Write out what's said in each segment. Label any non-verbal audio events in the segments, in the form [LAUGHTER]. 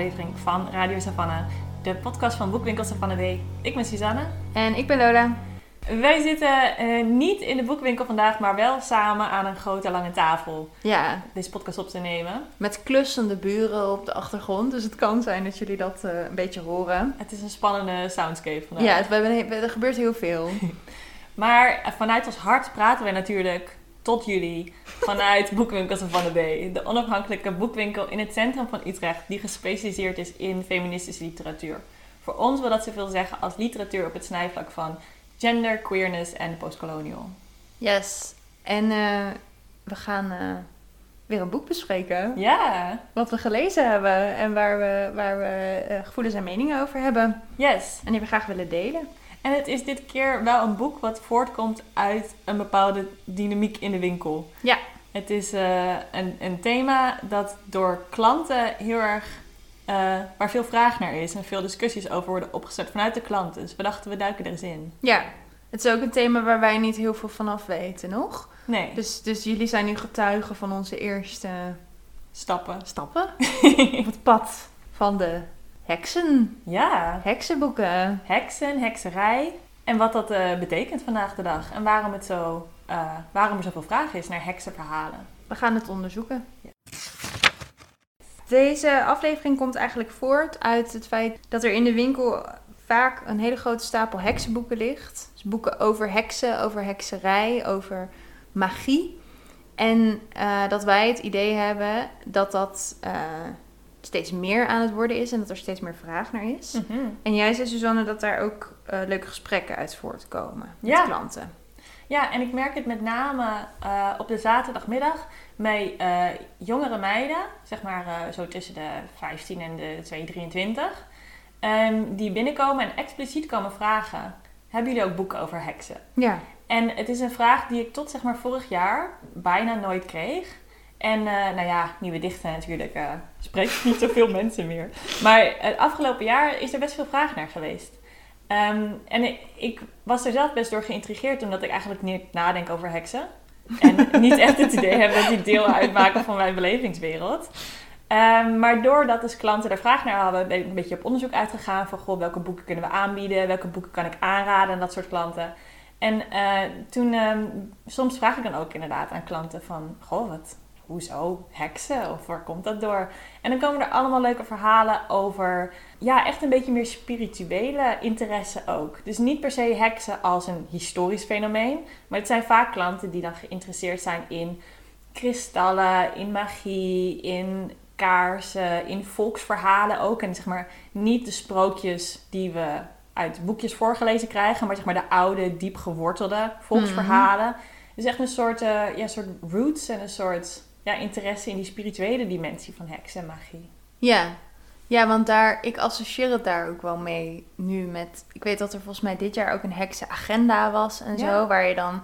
aflevering van Radio Savannah, de podcast van Boekwinkel Savannah B. Ik ben Suzanne. En ik ben Lola. Wij zitten eh, niet in de boekwinkel vandaag, maar wel samen aan een grote lange tafel Ja, deze podcast op te nemen. met klussende buren op de achtergrond. Dus het kan zijn dat jullie dat eh, een beetje horen. Het is een spannende soundscape vandaag. Ja, het, we hebben, er gebeurt heel veel. [LAUGHS] Maar vanuit ons hart praten wij natuurlijk tot jullie vanuit Boekwinkel Savannah B. De onafhankelijke boekwinkel in het centrum van Utrecht die gespecialiseerd is in feministische literatuur. Voor ons wil dat zoveel zeggen als literatuur op het snijvlak van gender, queerness en postcolonial. Yes. En eh, we gaan eh, weer een boek bespreken. Ja, Wat we gelezen hebben en waar we, waar we eh, gevoelens en meningen over hebben. yes. En die we graag willen delen. En het is dit keer wel een boek wat voortkomt uit een bepaalde dynamiek in de winkel. Ja. Het is eh, een, een thema dat door klanten heel erg, eh, waar veel vraag naar is en veel discussies over worden opgezet vanuit de klanten. Dus we dachten, we duiken er eens in. Ja. Het is ook een thema waar wij niet heel veel vanaf weten nog. Nee, Dus, dus jullie zijn nu getuigen van onze eerste stappen. stappen [LAUGHS] op het pad van de heksen. Ja, Heksenboeken. heksen, hekserij en wat dat eh, betekent vandaag de dag. En waarom, het zo, eh, waarom er zoveel vraag is naar heksenverhalen. We gaan het onderzoeken. Deze aflevering komt eigenlijk voort uit het feit dat er in de winkel vaak een hele grote stapel heksenboeken ligt. Dus boeken over heksen, over hekserij, over magie. En eh, dat wij het idee hebben dat dat steeds meer aan het worden is en dat er steeds meer vraag naar is. Mhm. En jij zei, Suzanne, dat daar ook eh, leuke gesprekken uit voortkomen met Ja. klanten. Ja, en ik merk het met name eh, op de zaterdagmiddag bij eh, jongere meiden, zeg maar zo tussen de 15 en de 2, 23, ehm, die binnenkomen en expliciet komen vragen: Hebben jullie ook boeken over heksen? Ja. En het is een vraag die ik tot zeg maar vorig jaar bijna nooit kreeg. En eh, nou ja, nieuwe dichten natuurlijk eh spreekt niet zoveel mensen meer. Maar het afgelopen jaar is er best veel vraag naar geweest. Ehm, en ik, ik was er zelf best door geïntrigeerd, omdat ik eigenlijk niet nadenk over heksen. En [LAUGHS] niet echt het idee heb dat die deel uitmaken van mijn belevingswereld. Ehm, maar doordat dus klanten er vraag naar hadden, ben ik een beetje op onderzoek uitgegaan van goh, welke boeken kunnen we aanbieden, welke boeken kan ik aanraden en dat soort klanten. En eh, toen, ehm, soms vraag ik dan ook inderdaad aan klanten van, goh, wat, hoezo heksen of waar komt dat door? En dan komen er allemaal leuke verhalen over, ja, echt een beetje meer spirituele interesse ook. Dus niet per se heksen als een historisch fenomeen, maar het zijn vaak klanten die dan geïnteresseerd zijn in kristallen, in magie, in kaarsen, in volksverhalen ook. En zeg maar niet de sprookjes die we uit boekjes voorgelezen krijgen, maar zeg maar de oude, diep gewortelde volksverhalen. Dus echt een soort, eh, ja, soort roots en een soort ja, interesse in die spirituele dimensie van heksen en magie. Ja. Ja, want daar, ik associeer het daar ook wel mee nu met... Ik weet dat er volgens mij dit jaar ook een heksenagenda was en Ja. zo. Waar je dan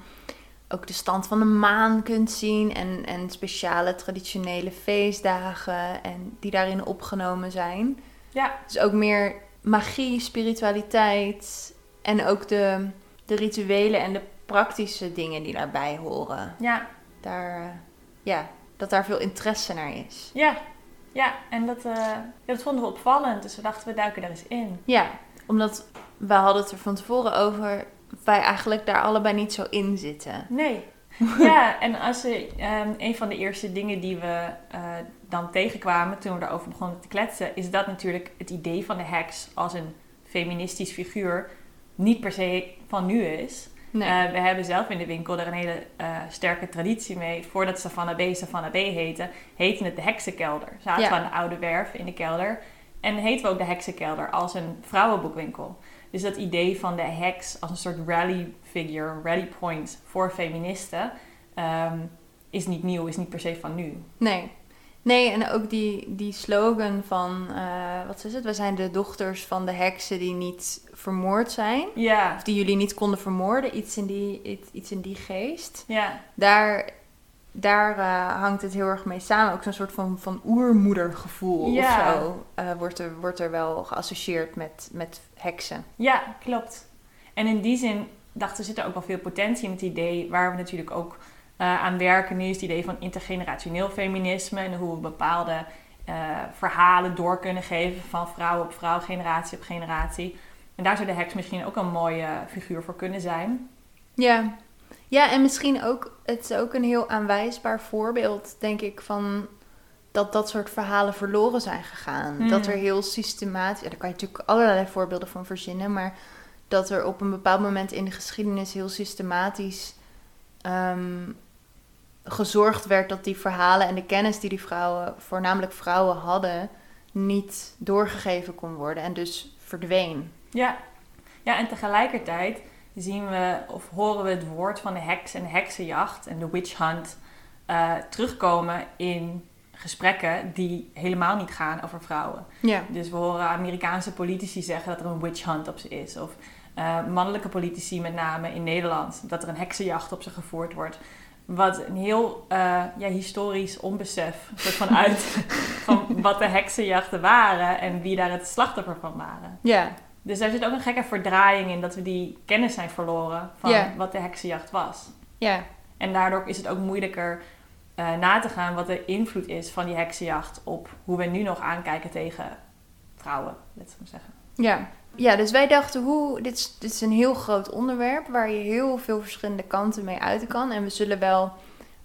ook de stand van de maan kunt zien. En, en speciale traditionele feestdagen en die daarin opgenomen zijn. Ja, Dus ook meer magie, spiritualiteit. En ook de, de rituelen en de praktische dingen die daarbij horen. ja, Daar, eh, ja, dat daar veel interesse naar is. ja. Ja, en dat, eh, dat vonden we opvallend, dus we dachten we duiken daar eens in. Ja, omdat we hadden het er van tevoren over... wij eigenlijk daar allebei niet zo in zitten. Nee. Ja, en als we, ehm, een van de eerste dingen die we eh, dan tegenkwamen toen we daarover begonnen te kletsen, is dat natuurlijk het idee van de heks als een feministisch figuur niet per se van nu is. Nee. Eh, we hebben zelf in de winkel er een hele eh, sterke traditie mee. Voordat Savannah B Savannah B heette, heette het de heksenkelder. Zaten Ja. we aan de oude werf in de kelder. En heten we ook de heksenkelder als een vrouwenboekwinkel. Dus dat idee van de heks als een soort rally figure, rally point voor feministen, ehm, is niet nieuw, is niet per se van nu. nee. Nee, en ook die, die slogan van... eh, wat is het? We zijn de dochters van de heksen die niet vermoord zijn. Ja, Of die jullie niet konden vermoorden. Iets in die, iets, in die geest. ja, Daar, daar eh, hangt het heel erg mee samen. Ook zo'n soort van, van oermoedergevoel Ja. of zo. eh, wordt, er, wordt er wel geassocieerd met, met heksen. ja, klopt. En in die zin dachten zit er ook wel veel potentie in het idee, waar we natuurlijk ook eh, aan werken nu, is het idee van intergenerationeel feminisme en hoe we bepaalde eh, verhalen door kunnen geven van vrouw op vrouw, generatie op generatie. En daar zou de heks misschien ook een mooie figuur voor kunnen zijn. Ja. Ja, en misschien ook, het is ook een heel aanwijsbaar voorbeeld, denk ik, van dat dat soort verhalen verloren zijn gegaan. Hmm. Dat er heel systematisch, ja, daar kan je natuurlijk allerlei voorbeelden van verzinnen, maar dat er op een bepaald moment in de geschiedenis heel systematisch ehm, gezorgd werd dat die verhalen en de kennis die die vrouwen, voornamelijk vrouwen, hadden, niet doorgegeven kon worden en dus verdween. Ja. ja, en tegelijkertijd zien we of horen we het woord van de heks en de heksenjacht en de witch hunt eh, terugkomen in gesprekken die helemaal niet gaan over vrouwen. Ja. Dus we horen Amerikaanse politici zeggen dat er een witch hunt op ze is. Of eh, mannelijke politici, met name in Nederland, dat er een heksenjacht op ze gevoerd wordt. Wat een heel eh, ja, historisch onbesef soort van uit [LAUGHS] van wat de heksenjachten waren en wie daar het slachtoffer van waren. Ja, Dus daar zit ook een gekke verdraaiing in dat we die kennis zijn verloren van wat de heksenjacht was. ja, En daardoor is het ook moeilijker eh, na te gaan wat de invloed is van die heksenjacht op hoe we nu nog aankijken tegen vrouwen, laten we maar zeggen. ja. Ja, dus wij dachten, hoe, dit, is, dit is een heel groot onderwerp waar je heel veel verschillende kanten mee uit kan. En we zullen wel,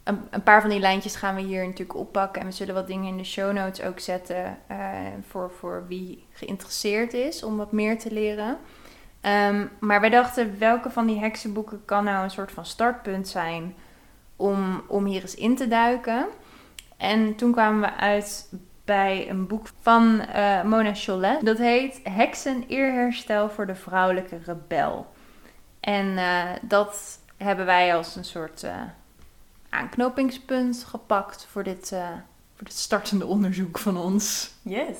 een, een paar van die lijntjes gaan we hier natuurlijk oppakken. En we zullen wat dingen in de show notes ook zetten eh, voor, voor wie geïnteresseerd is om wat meer te leren. Ehm, maar wij dachten, welke van die heksenboeken kan nou een soort van startpunt zijn om, om hier eens in te duiken? En toen kwamen we uit bij een boek van eh, Mona Chollet. Dat heet Heksen eerherstel voor de vrouwelijke rebel. En eh, dat hebben wij als een soort eh, aanknopingspunt gepakt voor dit, voor dit startende onderzoek van ons. Yes.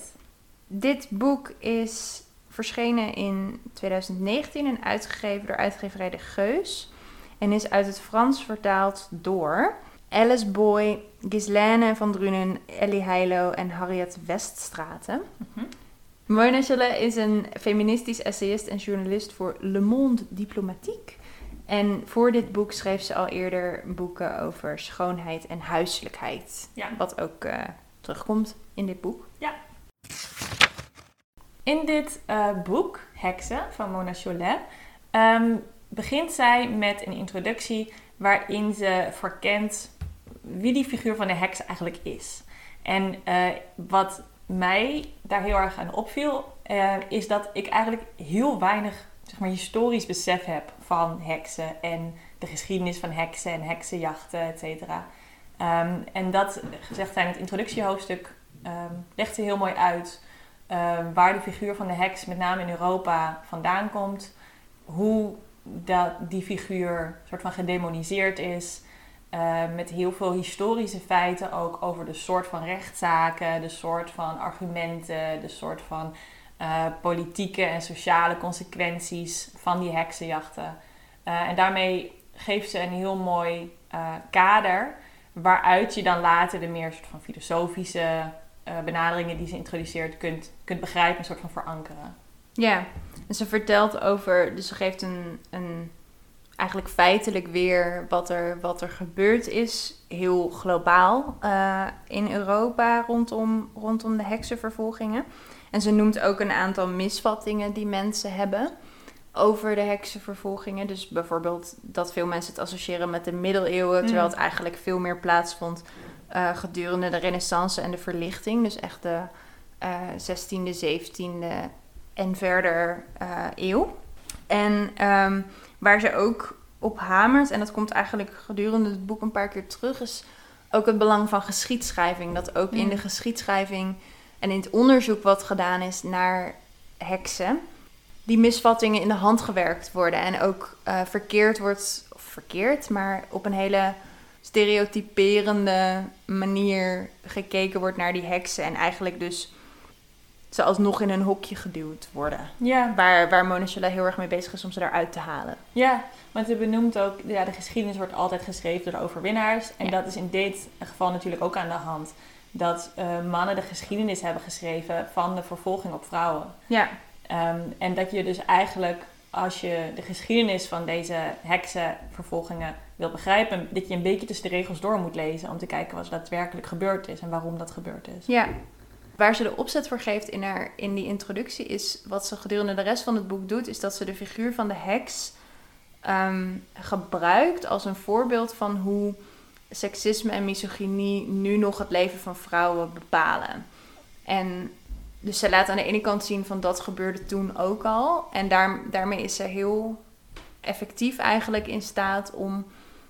Dit boek is verschenen in 2019 en uitgegeven door uitgeverij De Geus. En is uit het Frans vertaald door Alice Boy, Ghislaine van Drunen, Ellie Heilo en Harriet Weststraten. Mhm. Mona Chollet is een feministisch essayist en journalist voor Le Monde Diplomatique. En voor dit boek schreef ze al eerder boeken over schoonheid en huiselijkheid. Ja. Wat ook eh, terugkomt in dit boek. In dit eh, boek, Heksen, van Mona Chollet, ehm, begint zij met een introductie waarin ze verkent wie die figuur van de heks eigenlijk is. En eh, wat mij daar heel erg aan opviel, eh, is dat ik eigenlijk heel weinig zeg maar, historisch besef heb van heksen en de geschiedenis van heksen en heksenjachten, et cetera. Ehm, en dat, gezegd zijn, het introductiehoofdstuk ehm legt ze heel mooi uit ehm, waar de figuur van de heks met name in Europa vandaan komt. Hoe dat die figuur soort van gedemoniseerd is. Eh, met heel veel historische feiten ook over de soort van rechtszaken, de soort van argumenten, de soort van eh, politieke en sociale consequenties van die heksenjachten. Eh, en daarmee geeft ze een heel mooi kader waaruit je dan later de meer soort van filosofische benaderingen die ze introduceert kunt, kunt begrijpen en soort van verankeren. Ja, en ze vertelt over, dus ze geeft een, een eigenlijk feitelijk weer wat er, wat er gebeurd is, heel globaal eh, in Europa rondom, rondom de heksenvervolgingen. En ze noemt ook een aantal misvattingen die mensen hebben over de heksenvervolgingen. Dus bijvoorbeeld dat veel mensen het associëren met de middeleeuwen, terwijl Mm. het eigenlijk veel meer plaatsvond eh, gedurende de renaissance en de verlichting. Dus echt de eh 16e, 17e en verder eh, eeuw. En ehm, waar ze ook op hamert, en dat komt eigenlijk gedurende het boek een paar keer terug, is ook het belang van geschiedschrijving. Dat ook in de geschiedschrijving en in het onderzoek wat gedaan is naar heksen, die misvattingen in de hand gewerkt worden. En ook eh, verkeerd wordt, of verkeerd, maar op een hele stereotyperende manier gekeken wordt naar die heksen. En eigenlijk dus ze alsnog in een hokje geduwd worden. Ja, Waar, waar Mona heel erg mee bezig is om ze eruit te halen. ja want ze benoemt ook, ja, de geschiedenis wordt altijd geschreven door de overwinnaars. En Ja. dat is in dit geval natuurlijk ook aan de hand. Dat eh, mannen de geschiedenis hebben geschreven van de vervolging op vrouwen. Ja, Ehm, en dat je dus eigenlijk, als je de geschiedenis van deze heksenvervolgingen wil begrijpen, dat je een beetje tussen de regels door moet lezen om te kijken wat er daadwerkelijk gebeurd is en waarom dat gebeurd is. ja. Waar ze de opzet voor geeft in, haar, in die introductie is wat ze gedurende de rest van het boek doet, is dat ze de figuur van de heks ehm, gebruikt als een voorbeeld van hoe seksisme en misogynie nu nog het leven van vrouwen bepalen. En dus ze laat aan de ene kant zien van dat gebeurde toen ook al. En daar, daarmee is ze heel effectief eigenlijk in staat om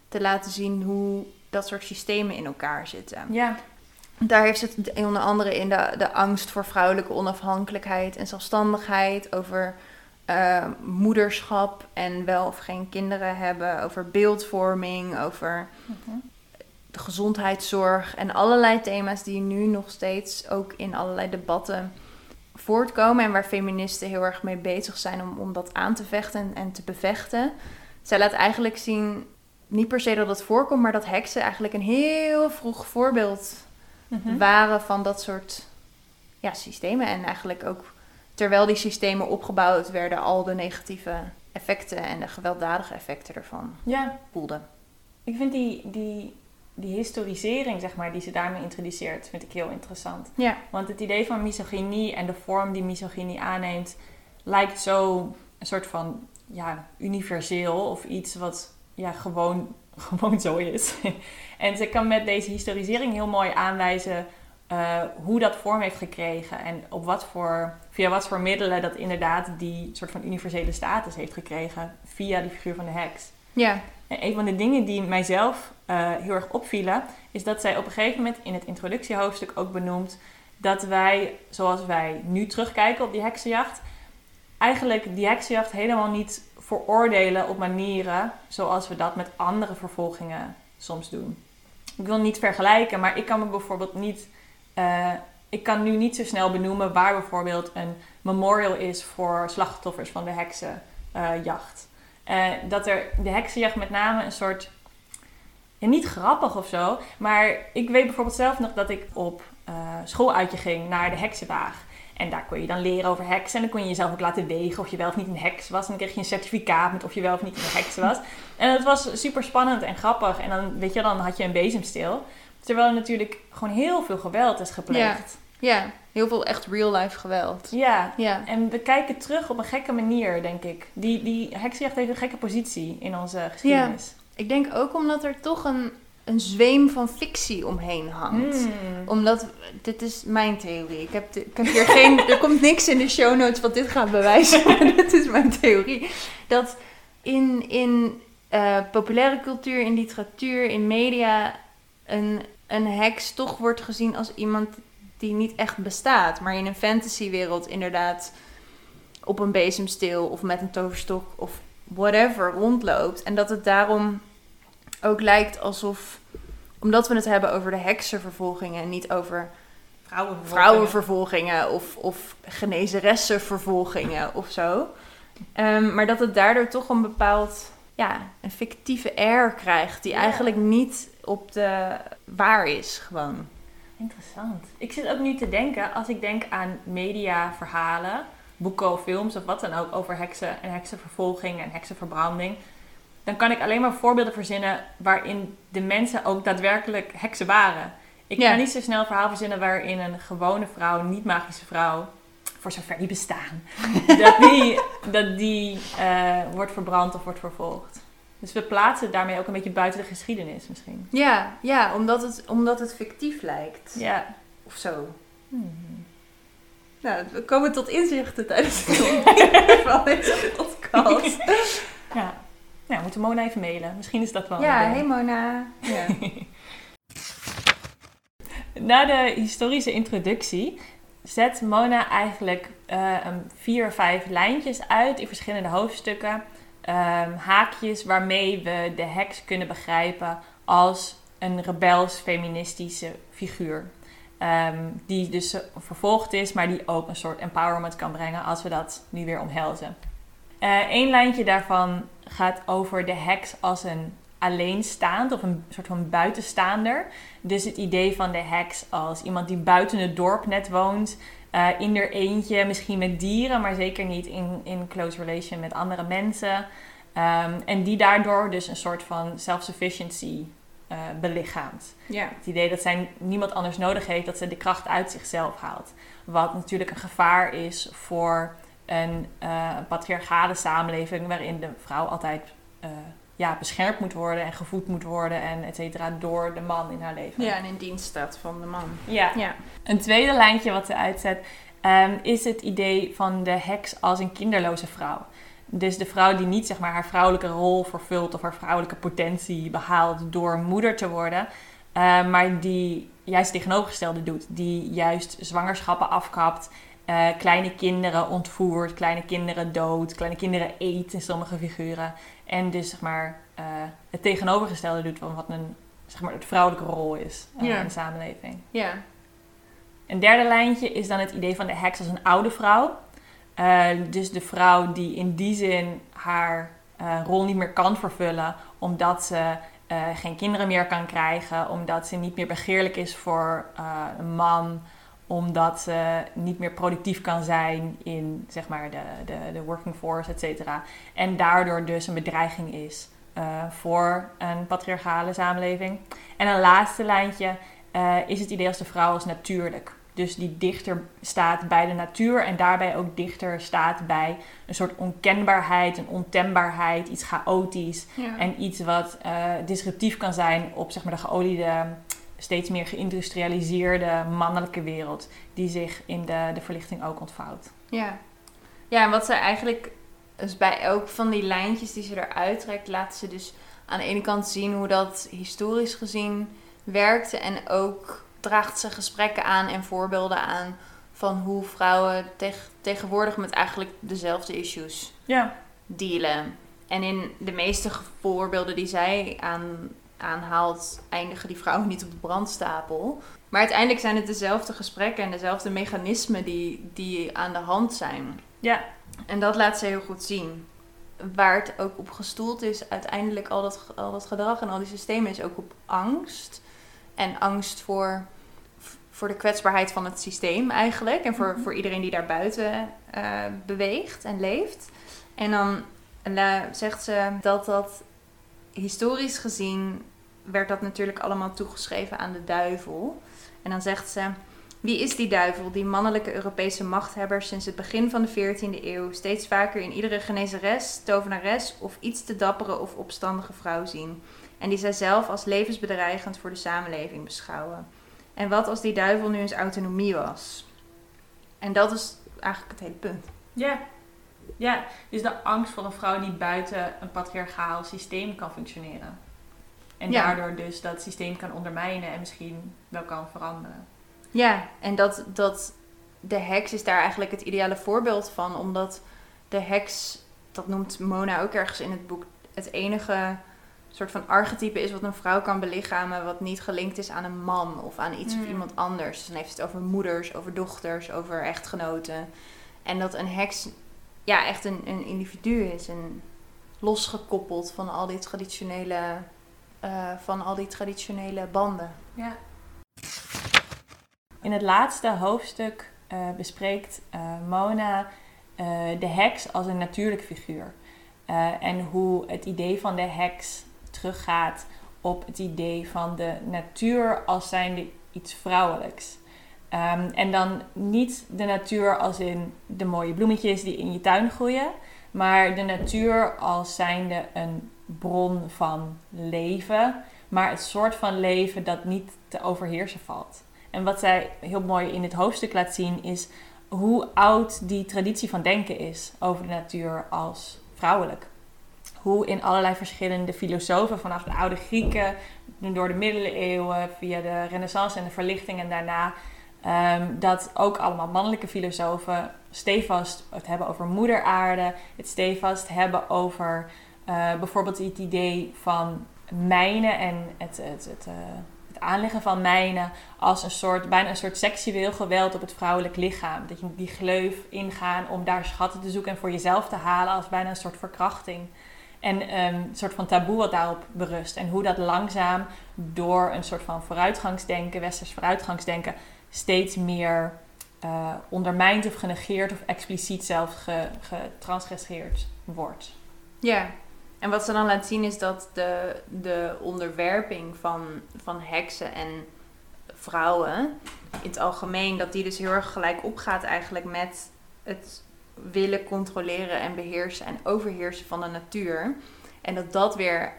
te laten zien hoe dat soort systemen in elkaar zitten. Ja. Daar heeft ze het onder andere in de, de angst voor vrouwelijke onafhankelijkheid en zelfstandigheid, over uh, moederschap en wel of geen kinderen hebben, over beeldvorming, over Mhm. de gezondheidszorg en allerlei thema's die nu nog steeds ook in allerlei debatten voortkomen en waar feministen heel erg mee bezig zijn om, om dat aan te vechten en, en te bevechten. Zij laat eigenlijk zien, niet per se dat het voorkomt, maar dat heksen eigenlijk een heel vroeg voorbeeld Mhm. waren van dat soort ja, systemen. En eigenlijk ook terwijl die systemen opgebouwd werden, al de negatieve effecten en de gewelddadige effecten ervan Ja, voelden. ik vind die, die, die historisering, zeg maar, die ze daarmee introduceert, vind ik heel interessant. Ja, Want het idee van misogynie en de vorm die misogynie aanneemt, lijkt zo een soort van ja, universeel of iets wat ja, gewoon, gewoon zo is. [LAUGHS] en ze kan met deze historisering heel mooi aanwijzen eh, hoe dat vorm heeft gekregen en op wat voor, via wat voor middelen dat inderdaad die soort van universele status heeft gekregen via die figuur van de heks. ja, En een van de dingen die mijzelf eh, heel erg opvielen, is dat zij op een gegeven moment in het introductiehoofdstuk ook benoemt dat wij, zoals wij nu terugkijken op die heksenjacht, eigenlijk die heksenjacht helemaal niet veroordelen op manieren zoals we dat met andere vervolgingen soms doen. Ik wil niet vergelijken, maar ik kan me bijvoorbeeld niet. eh, ik kan nu niet zo snel benoemen waar bijvoorbeeld een memorial is voor slachtoffers van de heksenjacht. Eh, dat er de heksenjacht met name een soort. Niet grappig of zo, maar ik weet bijvoorbeeld zelf nog dat ik op eh schooluitje ging naar de heksenwaag. En daar kon je dan leren over heksen. En dan kon je jezelf ook laten wegen of je wel of niet een heks was. En dan kreeg je een certificaat met of je wel of niet een heks was. En het was super spannend en grappig. En dan, weet je, dan had je een bezemsteel. Terwijl er natuurlijk gewoon heel veel geweld is gepleegd. ja. Heel veel echt real-life geweld. Ja. Ja, En we kijken terug op een gekke manier, denk ik. Die, die heksenjacht heeft een gekke positie in onze geschiedenis. ik denk ook omdat er toch een, een zweem van fictie omheen hangt. Hmm. Omdat, dit is mijn theorie. Ik heb, de- ik heb hier geen, er komt niks in de show notes wat dit gaat bewijzen. [LAUGHS] Maar dit is mijn theorie. Dat in, in eh, populaire cultuur, in literatuur, in media, een, een heks toch wordt gezien als iemand die niet echt bestaat. Maar in een fantasywereld inderdaad op een bezemsteel of met een toverstok of whatever rondloopt. En dat het daarom ook lijkt alsof, omdat we het hebben over de heksenvervolgingen en niet over Vrouwenvervolgingen. vrouwenvervolgingen of, of genezeressenvervolgingen of zo. Ehm, maar dat het daardoor toch een bepaald, ja, een fictieve air krijgt die Ja. eigenlijk niet op de waar is gewoon. Interessant. Ik zit ook nu te denken, als ik denk aan mediaverhalen, boeken of films of wat dan ook over heksen en heksenvervolging en heksenverbranding, dan kan ik alleen maar voorbeelden verzinnen waarin de mensen ook daadwerkelijk heksen waren. Ik Ja. kan niet zo snel een verhaal verzinnen waarin een gewone vrouw, een niet-magische vrouw, voor zover die bestaan, [LAUGHS] dat die, dat die eh, wordt verbrand of wordt vervolgd. Dus we plaatsen het daarmee ook een beetje buiten de geschiedenis misschien. Ja, ja omdat, het, omdat het fictief lijkt. Ja. Of zo. Hmm. Nou, we komen tot inzichten tijdens het [LAUGHS] van deze podcast. Ja. Nou, we moeten Mona even mailen. Misschien is dat wel. Ja, hey. Mona. Ja. [LAUGHS] Na de historische introductie zet Mona eigenlijk eh, vier of vijf lijntjes uit in verschillende hoofdstukken. Ehm, haakjes waarmee we de heks kunnen begrijpen als een rebels feministische figuur. Ehm, die dus vervolgd is, maar die ook een soort empowerment kan brengen als we dat nu weer omhelzen. Eén lijntje daarvan gaat over de heks als een alleenstaand of een soort van buitenstaander. Dus het idee van de heks als iemand die buiten het dorp net woont, eh, in er eentje, misschien met dieren, maar zeker niet in, in close relation met andere mensen. Ehm, en die daardoor dus een soort van self-sufficiency uh, belichaamt. Ja. Het idee dat zij niemand anders nodig heeft, dat ze de kracht uit zichzelf haalt. Wat natuurlijk een gevaar is voor een uh, patriarchale samenleving waarin de vrouw altijd uh, ja, beschermd moet worden en gevoed moet worden en et cetera door de man in haar leven. Ja, en in dienst staat van de man. Ja. Ja. Een tweede lijntje wat ze uitzet um, is het idee van de heks als een kinderloze vrouw. Dus de vrouw die niet zeg maar, haar vrouwelijke rol vervult of haar vrouwelijke potentie behaalt door moeder te worden, uh, maar die juist het tegenovergestelde doet. Die juist zwangerschappen afkapt, uh, kleine kinderen ontvoert, kleine kinderen doodt, kleine kinderen eet in sommige figuren. En dus zeg maar, uh, het tegenovergestelde doet van wat een zeg maar, het vrouwelijke rol is Ja. in de samenleving. Ja. Een derde lijntje is dan het idee van de heks als een oude vrouw. Dus de vrouw die in die zin haar rol niet meer kan vervullen, omdat ze geen kinderen meer kan krijgen, omdat ze niet meer begeerlijk is voor een man, omdat ze niet meer productief kan zijn in zeg maar, de, de, de working force, et cetera. En daardoor dus een bedreiging is voor een patriarchale samenleving. En een laatste lijntje is het idee als de vrouw als natuurlijk. Dus die dichter staat bij de natuur en daarbij ook dichter staat bij een soort onkenbaarheid, een ontembaarheid, iets chaotisch. Ja. En iets wat uh, disruptief kan zijn op zeg maar, de geoliede, steeds meer geïndustrialiseerde mannelijke wereld, die zich in de, de verlichting ook ontvouwt. Ja. Ja, en wat ze eigenlijk, dus bij elk van die lijntjes die ze eruit trekt, laat ze dus aan de ene kant zien hoe dat historisch gezien werkte en ook draagt ze gesprekken aan en voorbeelden aan van hoe vrouwen teg tegenwoordig met eigenlijk dezelfde issues ja. dealen. En in de meeste voorbeelden die zij aan, aanhaalt, eindigen die vrouwen niet op de brandstapel. Maar uiteindelijk zijn het dezelfde gesprekken en dezelfde mechanismen die, die aan de hand zijn. Ja. En dat laat ze heel goed zien. Waar het ook op gestoeld is, uiteindelijk al dat, al dat gedrag en al die systemen, is ook op angst. En angst voor, voor de kwetsbaarheid van het systeem eigenlijk. En voor, Mhm. voor iedereen die daarbuiten uh, beweegt en leeft. En dan uh, zegt ze dat dat historisch gezien werd dat natuurlijk allemaal toegeschreven aan de duivel. En dan zegt ze. Wie is die duivel, die mannelijke Europese machthebbers sinds het begin van de 14e eeuw steeds vaker in iedere genezeres, tovenares of iets te dappere of opstandige vrouw zien? En die zij zelf als levensbedreigend voor de samenleving beschouwen. En wat als die duivel nu eens autonomie was? En dat is eigenlijk het hele punt. Ja. Ja, dus de angst voor een vrouw die buiten een patriarchaal systeem kan functioneren. En Ja. daardoor dus dat systeem kan ondermijnen en misschien wel kan veranderen. Ja, en dat, dat de heks is daar eigenlijk het ideale voorbeeld van. Omdat de heks, dat noemt Mona ook ergens in het boek, het enige soort van archetype is wat een vrouw kan belichamen. Wat niet gelinkt is aan een man of aan iets of Mm. iemand anders. Dus dan heeft het over moeders, over dochters, over echtgenoten. En dat een heks ja, echt een, een individu is. En losgekoppeld van al die traditionele, eh, van al die traditionele banden. Ja. In het laatste hoofdstuk eh, bespreekt eh, Mona de heks als een natuurlijk figuur. En hoe het idee van de heks teruggaat op het idee van de natuur als zijnde iets vrouwelijks. Ehm, en dan niet de natuur als in de mooie bloemetjes die in je tuin groeien, maar de natuur als zijnde een bron van leven, maar het soort van leven dat niet te overheersen valt. En wat zij heel mooi in dit hoofdstuk laat zien is hoe oud die traditie van denken is over de natuur als vrouwelijk. Hoe in allerlei verschillende filosofen, vanaf de oude Grieken, door de middeleeuwen, via de renaissance en de verlichting en daarna, ehm, dat ook allemaal mannelijke filosofen stevast het hebben over moeder aarde, het stevast hebben over eh, bijvoorbeeld het idee van mijnen en het, het, het, eh, het aanleggen van mijnen als een soort, bijna een soort seksueel geweld op het vrouwelijk lichaam. Dat je die gleuf ingaan om daar schatten te zoeken en voor jezelf te halen als bijna een soort verkrachting. En ehm, een soort van taboe wat daarop berust. En hoe dat langzaam door een soort van vooruitgangsdenken, westers vooruitgangsdenken, steeds meer eh, ondermijnd of genegeerd of expliciet zelfs ge- getransgresseerd wordt. Ja. En wat ze dan laat zien is dat de, de onderwerping van, van heksen en vrouwen in het algemeen, dat die dus heel erg gelijk opgaat eigenlijk met het willen controleren en beheersen en overheersen van de natuur. En dat dat weer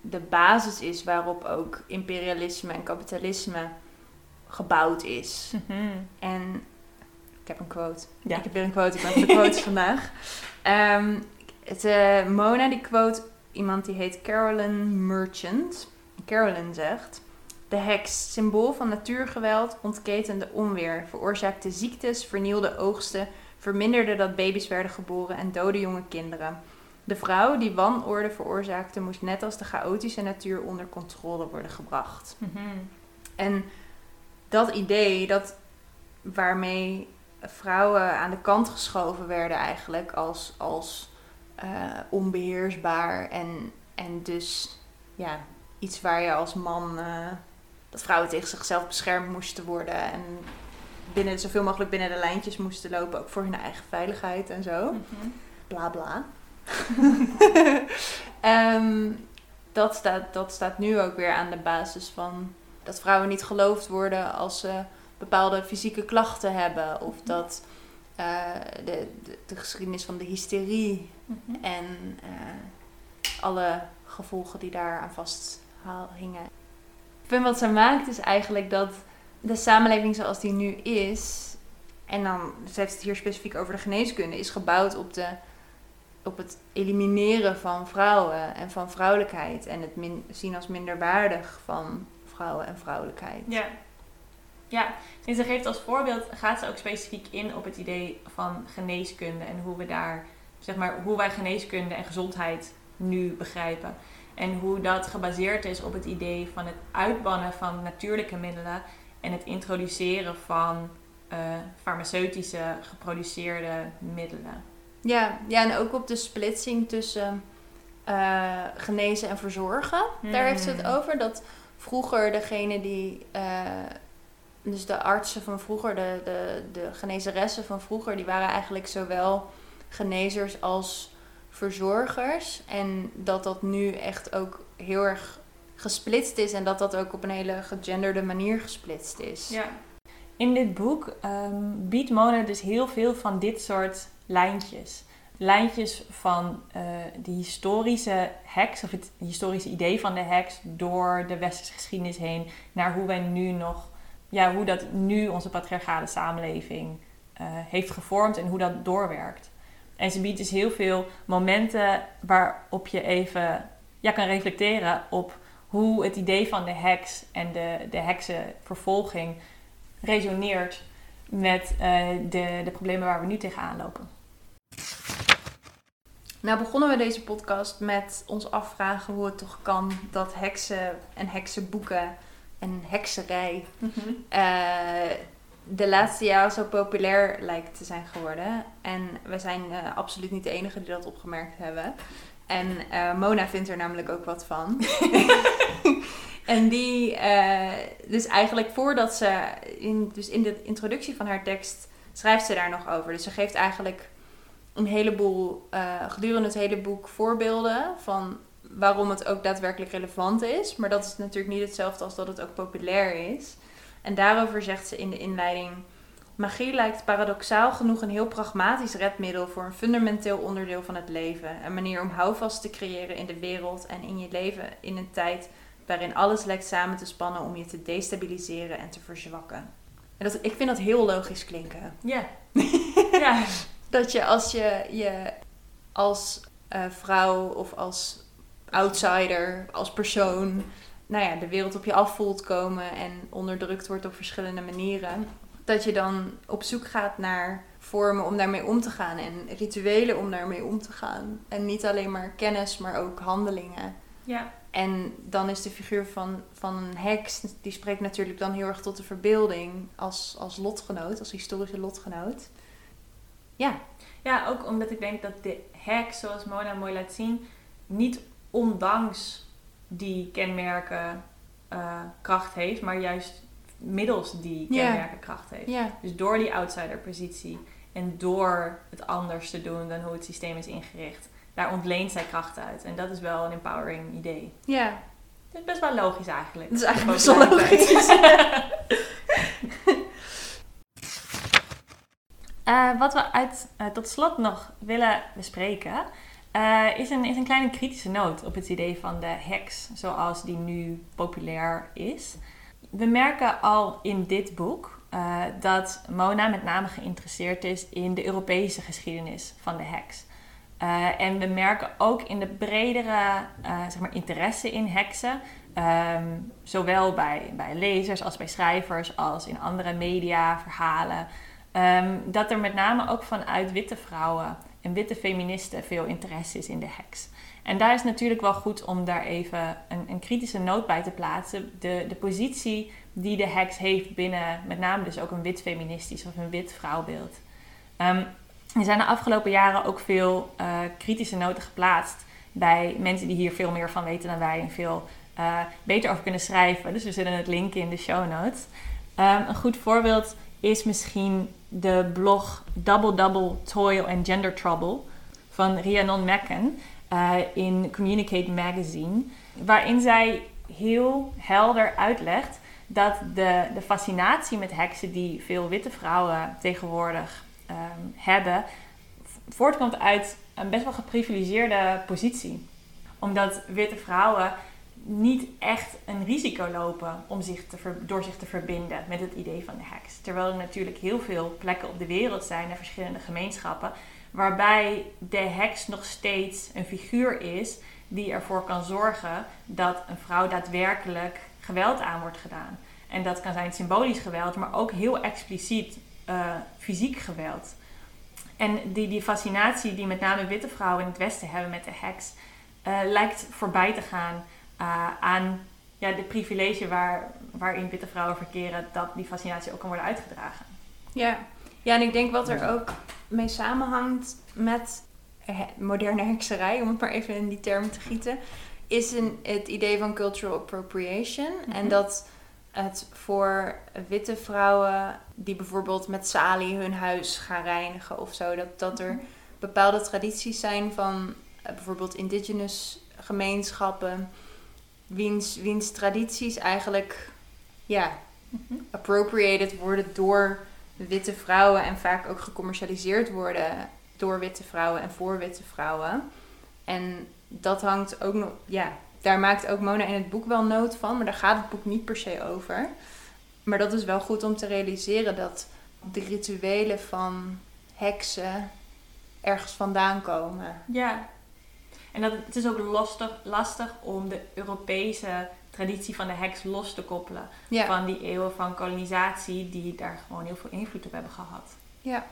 de basis is waarop ook imperialisme en kapitalisme gebouwd is. Mhm. En ik heb een quote. Ja. Ik heb weer een quote. Ik ben van de quotes [LAUGHS] vandaag. Ehm, het, eh, Mona die quote iemand die heet Carolyn Merchant. Carolyn zegt... De heks, symbool van natuurgeweld, ontketende onweer, veroorzaakte ziektes, vernielde oogsten, verminderde dat baby's werden geboren en dode jonge kinderen. De vrouw die wanorde veroorzaakte, moest net als de chaotische natuur onder controle worden gebracht. Mhm. En dat idee, dat waarmee vrouwen aan de kant geschoven werden eigenlijk als, als eh, onbeheersbaar en, en dus ja, iets waar je als man, eh, dat vrouwen tegen zichzelf beschermd moesten worden en binnen, zoveel mogelijk binnen de lijntjes moesten lopen, ook voor hun eigen veiligheid en zo Mhm. bla bla. [LAUGHS] Ehm, dat, staat, dat staat nu ook weer aan de basis van dat vrouwen niet geloofd worden als ze bepaalde fysieke klachten hebben. Of dat eh, de, de, de geschiedenis van de hysterie Mhm. en eh, alle gevolgen die daar aan vasthingen. Ik vind wat ze maakt is eigenlijk dat de samenleving zoals die nu is, en dan ze heeft het hier specifiek over de geneeskunde, is gebouwd op, de, op het elimineren van vrouwen en van vrouwelijkheid en het min, zien als minderwaardig van vrouwen en vrouwelijkheid. Ja. Ja, en ze geeft als voorbeeld, gaat ze ook specifiek in op het idee van geneeskunde en hoe we daar, zeg maar, hoe wij geneeskunde en gezondheid nu begrijpen. En hoe dat gebaseerd is op het idee van het uitbannen van natuurlijke middelen en het introduceren van eh, farmaceutische geproduceerde middelen. Ja, ja, en ook op de splitsing tussen eh, genezen en verzorgen. Daar heeft ze het Hmm. over. Dat vroeger degene die, eh, dus de artsen van vroeger, de, de, de genezeressen van vroeger, die waren eigenlijk zowel genezers als verzorgers. En dat dat nu echt ook heel erg gesplitst is en dat dat ook op een hele gegenderde manier gesplitst is. Ja. In dit boek ehm, biedt Mona dus heel veel van dit soort lijntjes. Lijntjes van eh de historische heks, of het historische idee van de heks, door de westerse geschiedenis heen, naar hoe wij nu nog, ja, hoe dat nu onze patriarchale samenleving eh, heeft gevormd en hoe dat doorwerkt. En ze biedt dus heel veel momenten waarop je even ja, kan reflecteren op hoe het idee van de heks en de, de heksenvervolging resoneert met eh, de, de problemen waar we nu tegenaan lopen. Nou begonnen we deze podcast met ons afvragen hoe het toch kan dat heksen en heksenboeken en hekserij eh, de laatste jaren zo populair lijkt te zijn geworden. En we zijn eh, absoluut niet de enige die dat opgemerkt hebben. En eh, Mona vindt er namelijk ook wat van. [LAUGHS] en die, dus eigenlijk voordat ze, in, dus in de introductie van haar tekst, schrijft ze daar nog over. Dus ze geeft eigenlijk een heleboel, gedurende het hele boek, voorbeelden van waarom het ook daadwerkelijk relevant is. Maar dat is natuurlijk niet hetzelfde als dat het ook populair is. En daarover zegt ze in de inleiding: Magie lijkt paradoxaal genoeg een heel pragmatisch redmiddel voor een fundamenteel onderdeel van het leven. Een manier om houvast te creëren in de wereld en in je leven in een tijd waarin alles lijkt samen te spannen om je te destabiliseren en te verzwakken. En dat, ik vind dat heel logisch klinken. Ja. [LAUGHS] ja. Dat je als je je als eh, vrouw of als outsider, als persoon, nou ja, de wereld op je af voelt komen en onderdrukt wordt op verschillende manieren, dat je dan op zoek gaat naar vormen om daarmee om te gaan en rituelen om daarmee om te gaan. En niet alleen maar kennis, maar ook handelingen. Ja. En dan is de figuur van, van een heks, die spreekt natuurlijk dan heel erg tot de verbeelding als, als lotgenoot, als historische lotgenoot. Ja, Ja, ook omdat ik denk dat de heks, zoals Mona mooi laat zien, niet ondanks die kenmerken eh, kracht heeft, maar juist middels die kenmerken kracht heeft. Dus door die outsider positie en door het anders te doen dan hoe het systeem is ingericht, daar ontleent zij kracht uit. En dat is wel een empowering idee. Ja, Het is best wel logisch eigenlijk. dat is eigenlijk best wel logisch. [LAUGHS] Eh, wat we uit, eh, tot slot nog willen bespreken, eh, is, een, is een kleine kritische noot op het idee van de heks, zoals die nu populair is. We merken al in dit boek eh, dat Mona met name geïnteresseerd is in de Europese geschiedenis van de heks. Eh, en we merken ook in de bredere zeg maar interesse in heksen, ehm, zowel bij, bij lezers als bij schrijvers, als in andere media, verhalen, Ehm, dat er met name ook vanuit witte vrouwen en witte feministen veel interesse is in de heks. En daar is natuurlijk wel goed om daar even een, een kritische noot bij te plaatsen. De, de positie die de heks heeft binnen met name dus ook een wit feministisch of een wit vrouwbeeld. Ehm, er zijn de afgelopen jaren ook veel eh, kritische noten geplaatst bij mensen die hier veel meer van weten dan wij en veel eh, beter over kunnen schrijven. Dus we zullen het linken in de show notes. Ehm, een goed voorbeeld is misschien de blog Double Double Toil and Gender Trouble van Rhiannon Macken eh, in Communicate Magazine, waarin zij heel helder uitlegt dat de, de fascinatie met heksen die veel witte vrouwen tegenwoordig ehm, hebben, voortkomt uit een best wel geprivilegeerde positie. Omdat witte vrouwen niet echt een risico lopen om zich door zich te verbinden met het idee van de heks. Terwijl er natuurlijk heel veel plekken op de wereld zijn en verschillende gemeenschappen waarbij de heks nog steeds een figuur is die ervoor kan zorgen dat een vrouw daadwerkelijk geweld aan wordt gedaan. En dat kan zijn symbolisch geweld, maar ook heel expliciet eh, fysiek geweld. En die, die fascinatie die met name witte vrouwen in het Westen hebben met de heks, eh, lijkt voorbij te gaan uh, aan ja, de privilege waar, waarin witte vrouwen verkeren, dat die fascinatie ook kan worden uitgedragen. Ja. ja, en ik denk wat er ook mee samenhangt met moderne hekserij, om het maar even in die termen te gieten, is een, het idee van cultural appropriation. En Mhm. dat het voor witte vrouwen die bijvoorbeeld met salie hun huis gaan reinigen of zo, dat, dat er bepaalde tradities zijn van eh, bijvoorbeeld indigenous gemeenschappen, wiens, wiens tradities eigenlijk ja, Mhm. appropriated worden door witte vrouwen en vaak ook gecommercialiseerd worden door witte vrouwen en voor witte vrouwen. En dat hangt ook nog, ja, daar maakt ook Mona in het boek wel noot van, maar daar gaat het boek niet per se over. Maar dat is wel goed om te realiseren dat de rituelen van heksen ergens vandaan komen. Ja. En dat, het is ook lastig, lastig om de Europese traditie van de heks los te koppelen. Ja, Van die eeuwen van kolonisatie die daar gewoon heel veel invloed op hebben gehad. ja.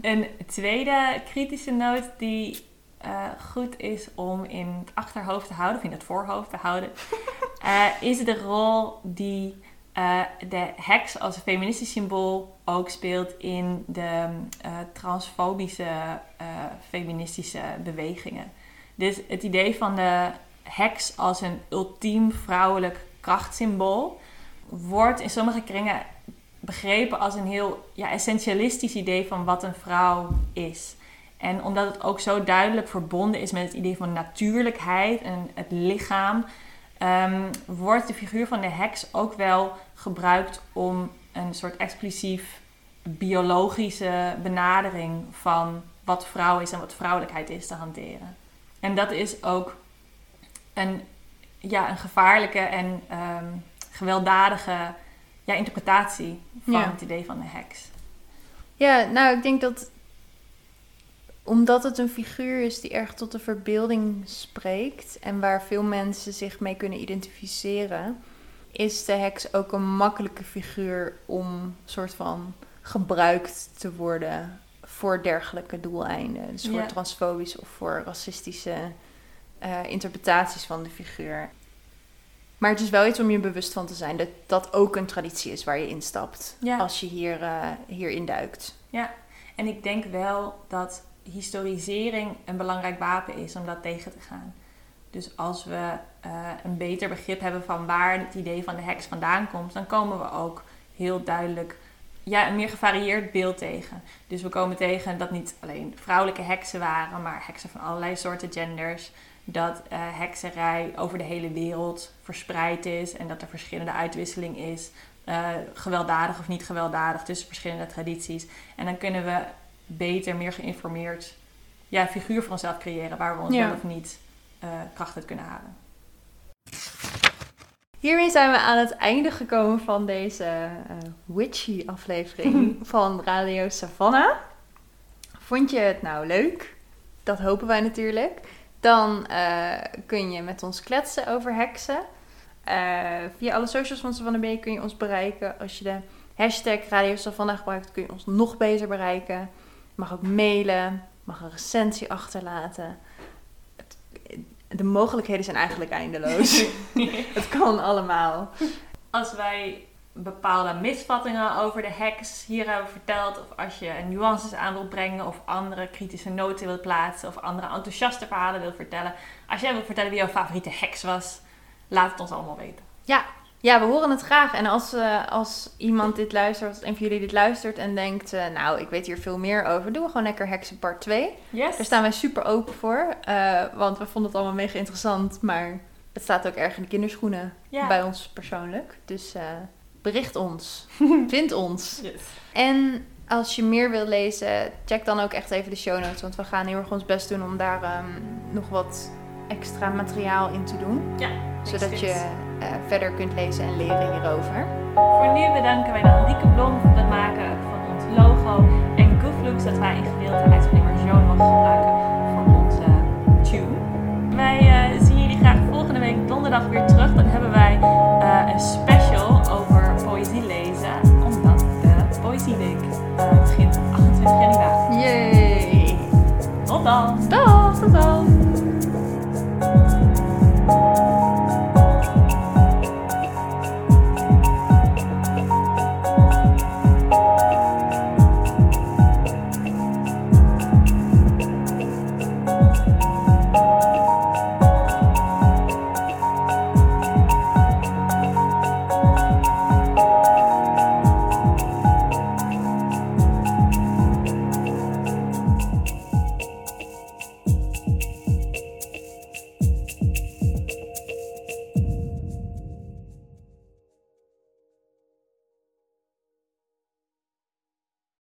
Een tweede kritische noot die eh, goed is om in het achterhoofd te houden, of in het voorhoofd te houden, [LAUGHS] eh, is de rol die eh, de heks als feministisch symbool ook speelt in de transfobische feministische bewegingen. Dus het idee van de heks als een ultiem vrouwelijk krachtsymbool wordt in sommige kringen begrepen als een heel ja, essentialistisch idee van wat een vrouw is. En omdat het ook zo duidelijk verbonden is met het idee van natuurlijkheid en het lichaam, ehm, wordt de figuur van de heks ook wel gebruikt om een soort exclusief biologische benadering van wat vrouw is en wat vrouwelijkheid is te hanteren. En dat is ook een, ja, een gevaarlijke en ehm, gewelddadige ja, interpretatie van Ja. het idee van de heks. Ja, nou, ik denk dat omdat het een figuur is die erg tot de verbeelding spreekt en waar veel mensen zich mee kunnen identificeren, is de heks ook een makkelijke figuur om soort van gebruikt te worden voor dergelijke doeleinden. Dus voor Ja. transfobische of voor racistische eh, interpretaties van de figuur. Maar het is wel iets om je bewust van te zijn dat dat ook een traditie is waar je instapt Ja. als je hier, eh, hierin duikt. En ik denk wel dat historisering een belangrijk wapen is om dat tegen te gaan. Dus als we eh, een beter begrip hebben van waar het idee van de heks vandaan komt, dan komen we ook heel duidelijk ja, een meer gevarieerd beeld tegen. Dus we komen tegen dat niet alleen vrouwelijke heksen waren, maar heksen van allerlei soorten genders. Dat uh, hekserij over de hele wereld verspreid is en dat er verschillende uitwisseling is. Uh, gewelddadig of niet gewelddadig tussen verschillende tradities. En dan kunnen we beter, meer geïnformeerd ja, figuur voor onszelf creëren waar we ons ja. wel of niet uh, kracht uit kunnen halen. Hiermee zijn we aan het einde gekomen van deze uh, witchy aflevering [LAUGHS] van Radio Savannah. Vond je het nou leuk? Dat hopen wij natuurlijk. Dan uh, kun je met ons kletsen over heksen. Uh, via alle socials van Savannah B kun je ons bereiken. Als je de hashtag Radio Savannah gebruikt, kun je ons nog beter bereiken. Je mag ook mailen, mag een recensie achterlaten de mogelijkheden zijn eigenlijk eindeloos. [LAUGHS] het kan allemaal. Als wij bepaalde misvattingen over de hacks hier hebben verteld, of als je nuances aan wilt brengen, of andere kritische noten wilt plaatsen, of andere enthousiaste verhalen wilt vertellen. Als jij wilt vertellen wie jouw favoriete heks was, laat het ons allemaal weten. Ja, ja, we horen het graag. En als, uh, als iemand dit luistert, als een van jullie dit luistert en denkt, uh, nou, ik weet hier veel meer over, doen we gewoon lekker Heksen part 2. Yes. Daar staan wij super open voor, uh, want we vonden het allemaal mega interessant, maar het staat ook erg in de kinderschoenen bij ons persoonlijk. Dus bericht ons, [LAUGHS] vind ons. Yes. En als je meer wil lezen, check dan ook echt even de show notes, want we gaan heel erg ons best doen om daar um, nog wat extra materiaal in te doen. Ja, zodat je uh, verder kunt lezen en leren hierover. Voor nu bedanken wij dan Rieke Blom